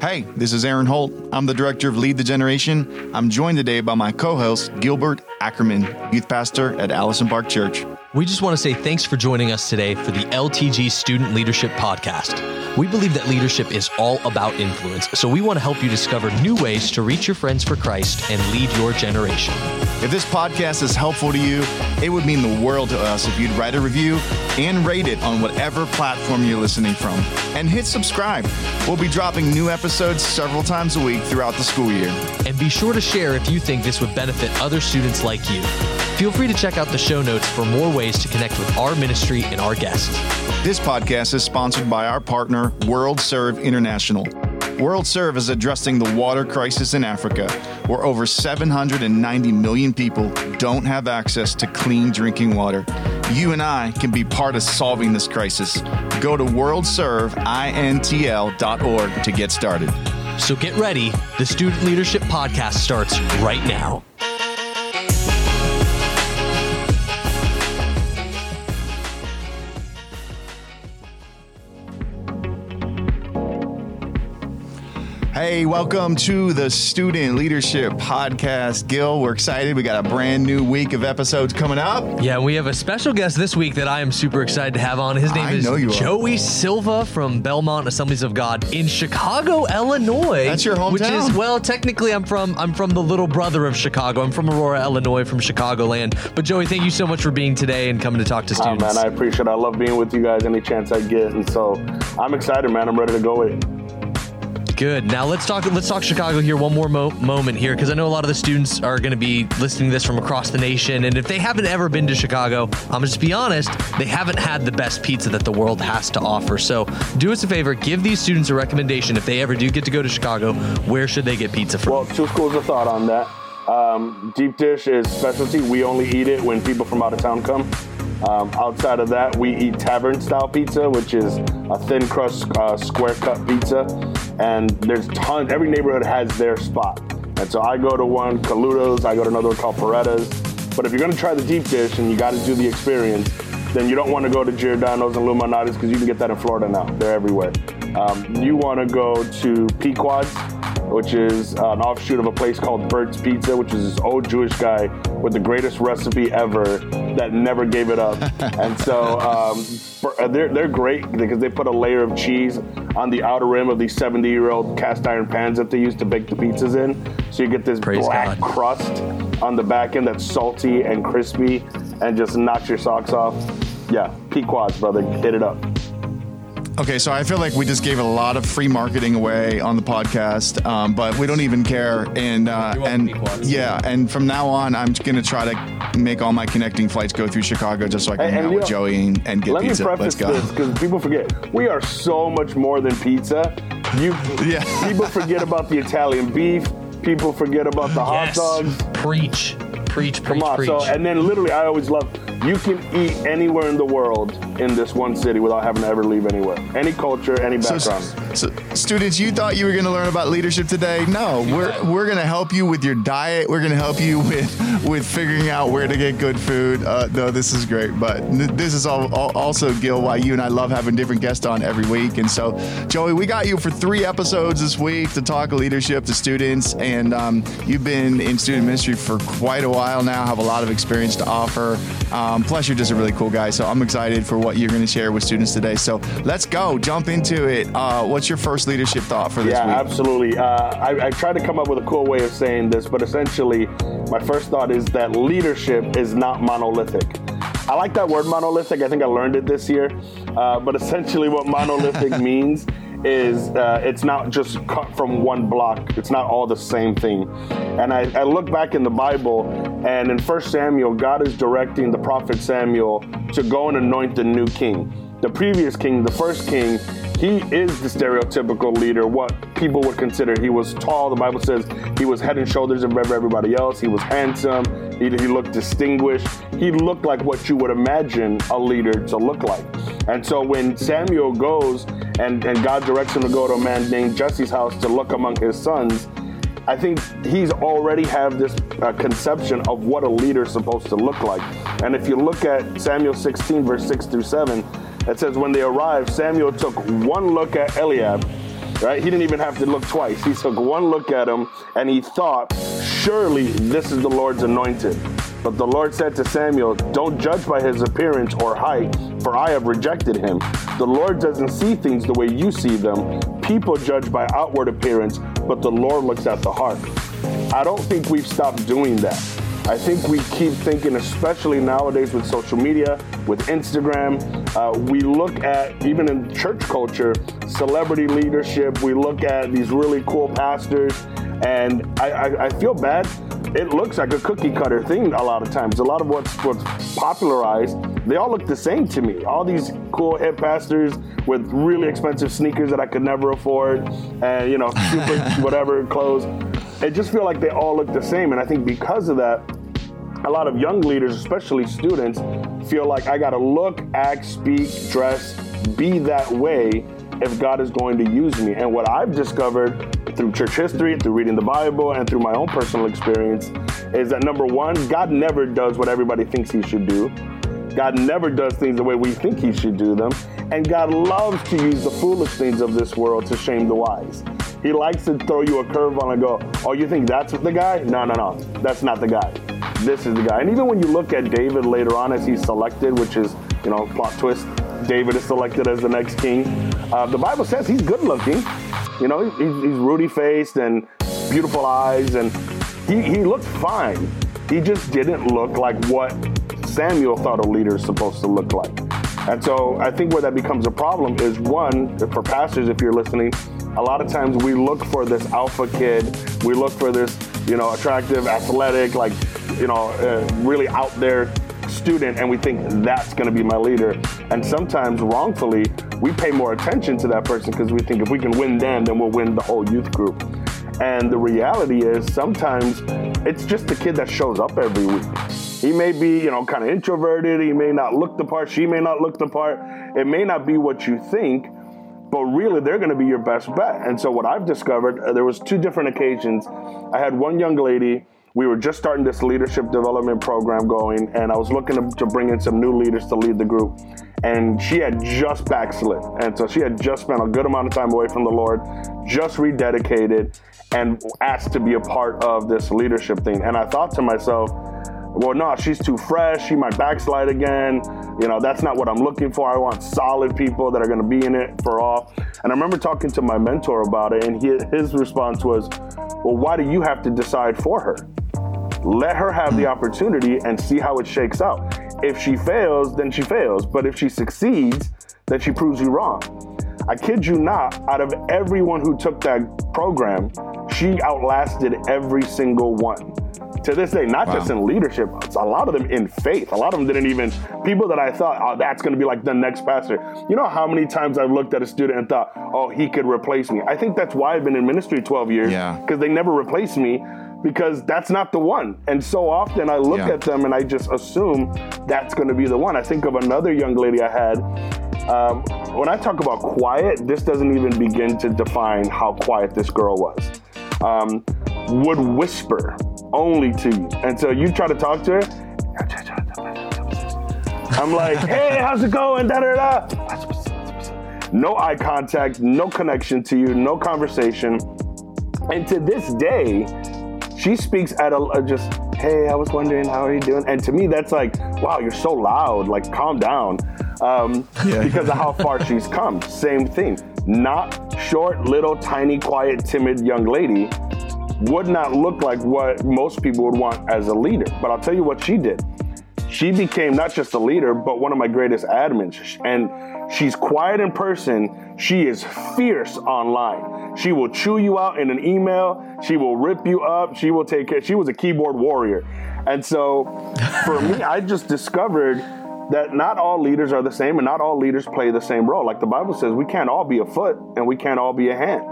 Hey, this is Eran Holt. I'm the director of Lead the Generation. I'm joined today by my co host, Gilbert Ackerman, youth pastor at Allison Park Church. We just want to say thanks for joining us today for the LTG Student Leadership Podcast. We believe that leadership is all about influence, so we want to help you discover new ways to reach your friends for Christ and lead your generation. If this podcast is helpful to you, it would mean the world to us if you'd write a review and rate it on whatever platform you're listening from. And hit subscribe. We'll be dropping new episodes several times a week throughout the school year. And be sure to share if you think this would benefit other students like you. Feel free to check out the show notes for more ways to connect with our ministry and our guests. This podcast is sponsored by our partner, World Serve International. World Serve is addressing the water crisis in Africa, where over 790 million people don't have access to clean drinking water. You and I can be part of solving this crisis. Go to worldserveintl.org to get started. So get ready. The Student Leadership Podcast starts right now. Hey, welcome to the Student Leadership Podcast. Gil, we're excited. We got a brand new week of episodes coming up. Yeah, we have a special guest this week that I am super excited to have on. His name I is know you are. Joey Silva from Belmont Assemblies of God in Chicago, Illinois. That's your hometown. Which is well, technically, I'm from I'm from the little brother of Chicago. I'm from Aurora, Illinois, from Chicagoland. But Joey, thank you so much for being today and coming to talk to Oh, students. man, I appreciate it. I love being with you guys any chance I get. And so I'm excited, man. I'm ready to go with it. Good. Now let's talk. Let's talk Chicago here. One more mo- moment here, because I know a lot of the students are going to be listening to this from across the nation, and if they haven't ever been to Chicago, I'm just be honest, they haven't had the best pizza that the world has to offer. So do us a favor, give these students a recommendation. If they ever do get to go to Chicago, where should they get pizza from? Well, two schools of thought on that. Um, deep dish is specialty. We only eat it when people from out of town come. Um, outside of that, we eat tavern style pizza, which is a thin crust, uh, square cut pizza. And there's tons, every neighborhood has their spot. And so I go to one, Caluto's, I go to another one called Paretta's. But if you're gonna try the deep dish and you gotta do the experience, then you don't wanna go to Giordano's and Lou Malnati's because you can get that in Florida now. They're everywhere. Um, you wanna go to Pequod's, which is an offshoot of a place called Burt's Pizza, which is this old Jewish guy with the greatest recipe ever that never gave it up. and so um, uh, they're, they're great because they put a layer of cheese on the outer rim of these 70 year old cast iron pans that they use to bake the pizzas in. So you get this Praise black God. crust on the back end that's salty and crispy and just knocks your socks off. Yeah, Pequod's, brother. Hit it up. Okay, so I feel like we just gave a lot of free marketing away on the podcast, um, but we don't even care. And uh, and yeah, and from now on, I'm going to try to make all my connecting flights go through Chicago just so I can And- hang and out with know, Joey and, and get Let pizza. me preface Let's go. this because people forget we are so much more than pizza. You, Yeah. people forget about the Italian beef. People forget about the hot yes. dogs. Preach, preach, preach, Come on, preach. so and then literally, I always love. You can eat anywhere in the world in this one city without having to ever leave anywhere. Any culture, any background. so, students, you thought you were going to learn about leadership today? No, we're we're going to help you with your diet. We're going to help you with with figuring out where to get good food. Uh, no, this is great, but this is all, all, also Gil why you and I love having different guests on every week. And so, Joey, we got you for three episodes this week to talk leadership to students, and um, you've been in student ministry for quite a while now. Have a lot of experience to offer. Um, plus, you're just a really cool guy. So I'm excited for what you're going to share with students today. So let's go, jump into it. Uh, what's your first leadership thought for this Yeah, week? absolutely. Uh, I, I tried to come up with a cool way of saying this, but essentially, my first thought is that leadership is not monolithic. I like that word monolithic. I think I learned it this year. Uh, but essentially, what monolithic means is uh, it's not just cut from one block. It's not all the same thing. And I, I look back in the Bible, and in 1 Samuel, God is directing the prophet Samuel to go and anoint the new king. The previous king, the first king, he is the stereotypical leader, what people would consider. He was tall. The Bible says he was head and shoulders above everybody else. He was handsome. He, he looked distinguished. He looked like what you would imagine a leader to look like. And so when Samuel goes and, and God directs him to go to a man named Jesse's house to look among his sons, I think he's already have this uh, conception of what a leader is supposed to look like. And if you look at Samuel 16, verse 6 through 7, it says, When they arrived, Samuel took one look at Eliab right? He didn't even have to look twice. He took one look at him and he thought, surely this is the Lord's anointed. But the Lord said to Samuel, Don't judge by his appearance or height, for I have rejected him. The Lord doesn't see things the way you see them. People judge by outward appearance, but the Lord looks at the heart. I don't think we've stopped doing that. I think we keep thinking, especially nowadays with social media, with Instagram, uh, we look at, even in church culture, celebrity leadership. We look at these really cool pastors, and I, I, I feel bad. It looks like a cookie cutter thing a lot of times. A lot of what's, what's popularized, they all look the same to me. All these cool hip pastors with really expensive sneakers that I could never afford, and you know, super whatever clothes. It just feel like they all look the same, and I think because of that, a lot of young leaders, especially students, feel like I got to look, act, speak, dress, be that way if God is going to use me. And what I've discovered through church history, through reading the Bible, and through my own personal experience is that number one, God never does what everybody thinks he should do. God never does things the way we think he should do them. And God loves to use the foolish things of this world to shame the wise. He likes to throw you a curveball and go, Oh, you think that's the guy? No, no, no. That's not the guy. This is the guy. And even when you look at David later on as he's selected, which is, you know, plot twist, David is selected as the next king. Uh, the Bible says he's good looking. You know, he's, he's ruddy faced and beautiful eyes, and he, he looked fine. He just didn't look like what Samuel thought a leader is supposed to look like. And so I think where that becomes a problem is one, for pastors, if you're listening, a lot of times we look for this alpha kid, we look for this, you know, attractive, athletic, like, you know, uh, really out there student, and we think that's going to be my leader. And sometimes wrongfully, we pay more attention to that person because we think if we can win them, then we'll win the whole youth group. And the reality is sometimes it's just the kid that shows up every week. He may be, you know, kind of introverted. He may not look the part. She may not look the part. It may not be what you think, but really they're going to be your best bet. And so what I've discovered, uh, there was two different occasions. I had one young lady. We were just starting this leadership development program going, and I was looking to, to bring in some new leaders to lead the group. And she had just backslid. And so she had just spent a good amount of time away from the Lord, just rededicated, and asked to be a part of this leadership thing. And I thought to myself, well, no, she's too fresh. She might backslide again. You know, that's not what I'm looking for. I want solid people that are going to be in it for all. And I remember talking to my mentor about it, and he, his response was, well, why do you have to decide for her? Let her have the opportunity and see how it shakes out. If she fails, then she fails. But if she succeeds, then she proves you wrong. I kid you not, out of everyone who took that program, she outlasted every single one to this day, not wow. just in leadership, a lot of them in faith. A lot of them didn't even, people that I thought, oh, that's going to be like the next pastor. You know how many times I've looked at a student and thought, oh, he could replace me? I think that's why I've been in ministry 12 years, because yeah. they never replaced me because that's not the one. And so often I look yeah. at them and I just assume that's going to be the one. I think of another young lady I had. Um, when I talk about quiet, this doesn't even begin to define how quiet this girl was. Um, would whisper only to you. And so you try to talk to her. I'm like, hey, how's it going? Da da da. No eye contact, no connection to you, no conversation. And to this day, she speaks at a, a just, hey, I was wondering how are you doing? And to me, that's like, wow, you're so loud. Like, calm down. Um, yeah. because of how far she's come. Same thing. Not short, little, tiny, quiet, timid young lady would not look like what most people would want as a leader. But I'll tell you what she did. She became not just a leader, but one of my greatest admins. And she's quiet in person. She is fierce online. She will chew you out in an email. She will rip you up. She will take care. She was a keyboard warrior. And so for me, I just discovered that not all leaders are the same and not all leaders play the same role. Like the Bible says, we can't all be a foot and we can't all be a hand.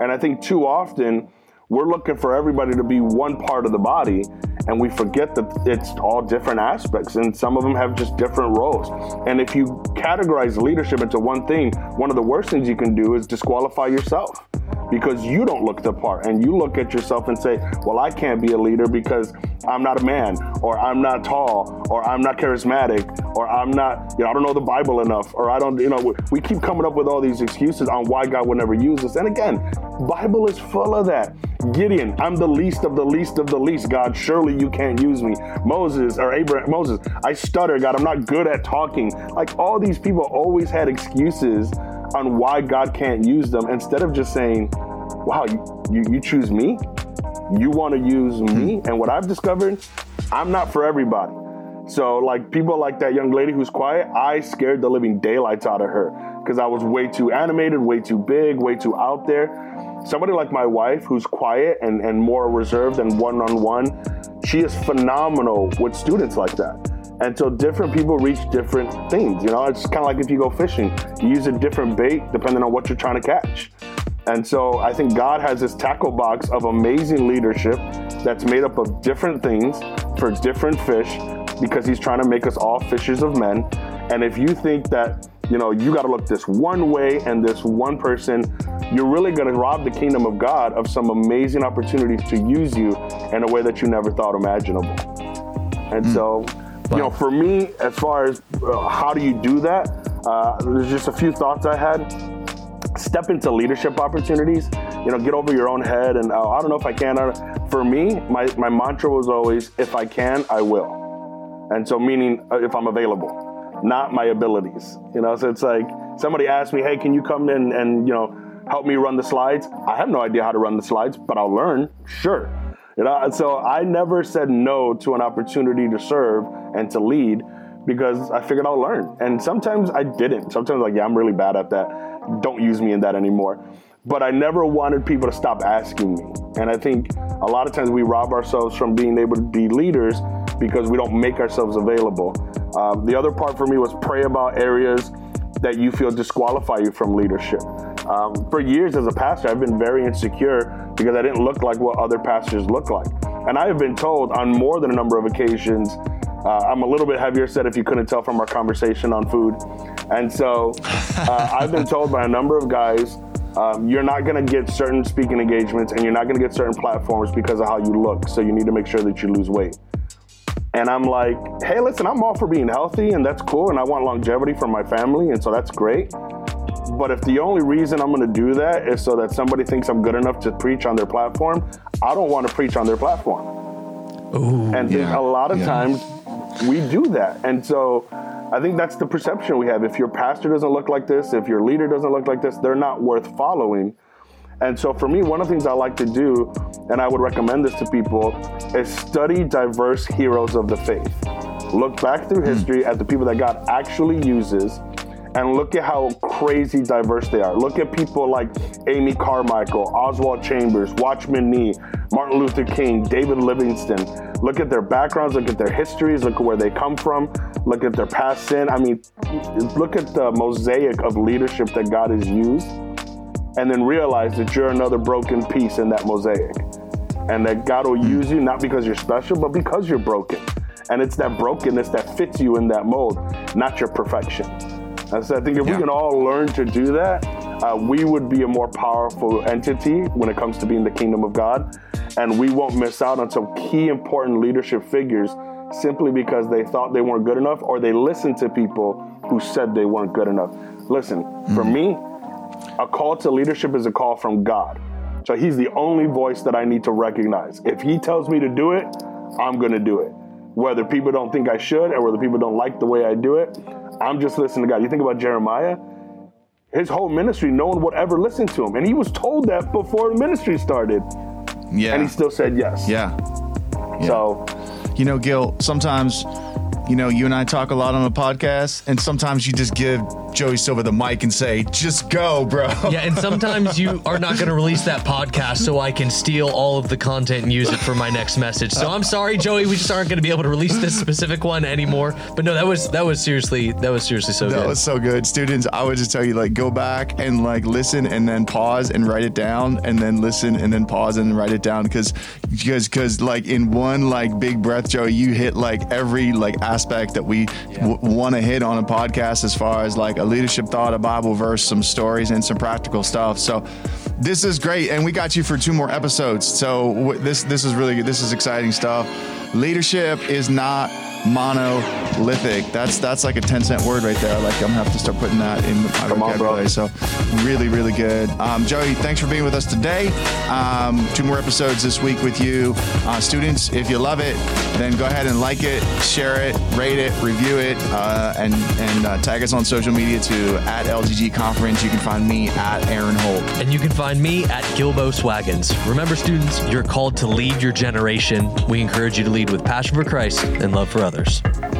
And I think too often we're looking for everybody to be one part of the body, and we forget that it's all different aspects, and some of them have just different roles. And if you categorize leadership into one thing, one of the worst things you can do is disqualify yourself because you don't look the part and you look at yourself and say, well, I can't be a leader because I'm not a man or I'm not tall or I'm not charismatic or I'm not, you know, I don't know the Bible enough or I don't, you know, we keep coming up with all these excuses on why God would never use us. And again, Bible is full of that. Gideon, I'm the least of the least of the least. God, surely you can't use me. Moses or Abraham, Moses, I stutter. God, I'm not good at talking. Like all these people always had excuses on why God can't use them instead of just saying, wow, you, you, you choose me? You want to use me? Hmm. And what I've discovered, I'm not for everybody. So, like people like that young lady who's quiet, I scared the living daylights out of her because I was way too animated, way too big, way too out there. Somebody like my wife, who's quiet and, and more reserved and one on one, she is phenomenal with students like that. And so different people reach different things. You know, it's kind of like if you go fishing, you use a different bait depending on what you're trying to catch. And so I think God has this tackle box of amazing leadership that's made up of different things for different fish because he's trying to make us all fishers of men. And if you think that, you know, you got to look this one way and this one person, you're really going to rob the kingdom of God of some amazing opportunities to use you in a way that you never thought imaginable. And mm. so you know, for me, as far as uh, how do you do that, uh, there's just a few thoughts I had. Step into leadership opportunities. You know, get over your own head, and uh, I don't know if I can. For me, my my mantra was always, if I can, I will. And so, meaning uh, if I'm available, not my abilities. You know, so it's like somebody asked me, hey, can you come in and you know help me run the slides? I have no idea how to run the slides, but I'll learn. Sure. You know, so I never said no to an opportunity to serve and to lead because I figured I'll learn. And sometimes I didn't. Sometimes like, yeah, I'm really bad at that. Don't use me in that anymore. But I never wanted people to stop asking me. And I think a lot of times we rob ourselves from being able to be leaders because we don't make ourselves available. Um, the other part for me was pray about areas that you feel disqualify you from leadership. Um, for years as a pastor, I've been very insecure because I didn't look like what other pastors look like. And I have been told on more than a number of occasions, uh, I'm a little bit heavier set if you couldn't tell from our conversation on food. And so uh, I've been told by a number of guys, um, you're not going to get certain speaking engagements and you're not going to get certain platforms because of how you look. So you need to make sure that you lose weight. And I'm like, hey, listen, I'm all for being healthy and that's cool. And I want longevity for my family. And so that's great. But if the only reason I'm going to do that is so that somebody thinks I'm good enough to preach on their platform, I don't want to preach on their platform. Ooh, and yeah, a lot of yeah. times we do that. And so I think that's the perception we have. If your pastor doesn't look like this, if your leader doesn't look like this, they're not worth following. And so for me, one of the things I like to do, and I would recommend this to people, is study diverse heroes of the faith. Look back through hmm. history mm. at the people that God actually uses and look at how crazy diverse they are. Look at people like Amy Carmichael, Oswald Chambers, Watchman Nee, Martin Luther King, David Livingstone. Look at their backgrounds, look at their histories, look at where they come from, look at their past sin. I mean, look at the mosaic of leadership that God has used, and then realize that you're another broken piece in that mosaic. And that God will use you not because you're special, but because you're broken. And it's that brokenness that fits you in that mold, not your perfection. And so I think if yeah. we can all learn to do that, uh, we would be a more powerful entity when it comes to being the kingdom of God. And we won't miss out on some key important leadership figures simply because they thought they weren't good enough or they listened to people who said they weren't good enough. Listen, mm. for me, a call to leadership is a call from God. So he's the only voice that I need to recognize. If he tells me to do it, I'm going to do it. Whether people don't think I should or whether people don't like the way I do it, I'm just listening to God. You think about Jeremiah, his whole ministry, no one would ever listen to him. And he was told that before the ministry started. Yeah. And he still said yes. Yeah. yeah. So, you know, Gil, sometimes, you know, you and I talk a lot on the podcast, and sometimes you just give Joey Silva the mic and say, just go, bro. Yeah, and sometimes you are not going to release that podcast so I can steal all of the content and use it for my next message. So I'm sorry, Joey, we just aren't going to be able to release this specific one anymore. But no, that was that was seriously that was seriously so that good. That was so good. Students, I would just tell you like go back and like listen and then pause and write it down and then listen and then pause and write it down because because because like in one like big breath, Joey, you hit like every like aspect that we yeah. w- want to hit on a podcast as far as like a leadership thought, a Bible verse, some stories, and some practical stuff. So this is great, and we got you for two more episodes. So w- this this is really good. This is exciting stuff. Leadership is not monolithic. That's that's like a 10 cent word right there. Like I'm gonna have to start putting that in my Come on, vocabulary. so really, really good. Um, Joey, thanks for being with us today. Um, two more episodes this week with you. Uh, students, if you love it, then go ahead and like it, share it, rate it, review it, uh, and and uh, tag us on social media to at LTG Conference. You can find me at Eran Holt. And you can find me at Gilbo Swaggins. Remember, students, you're called to lead your generation. We encourage you to lead with passion for Christ and love for others.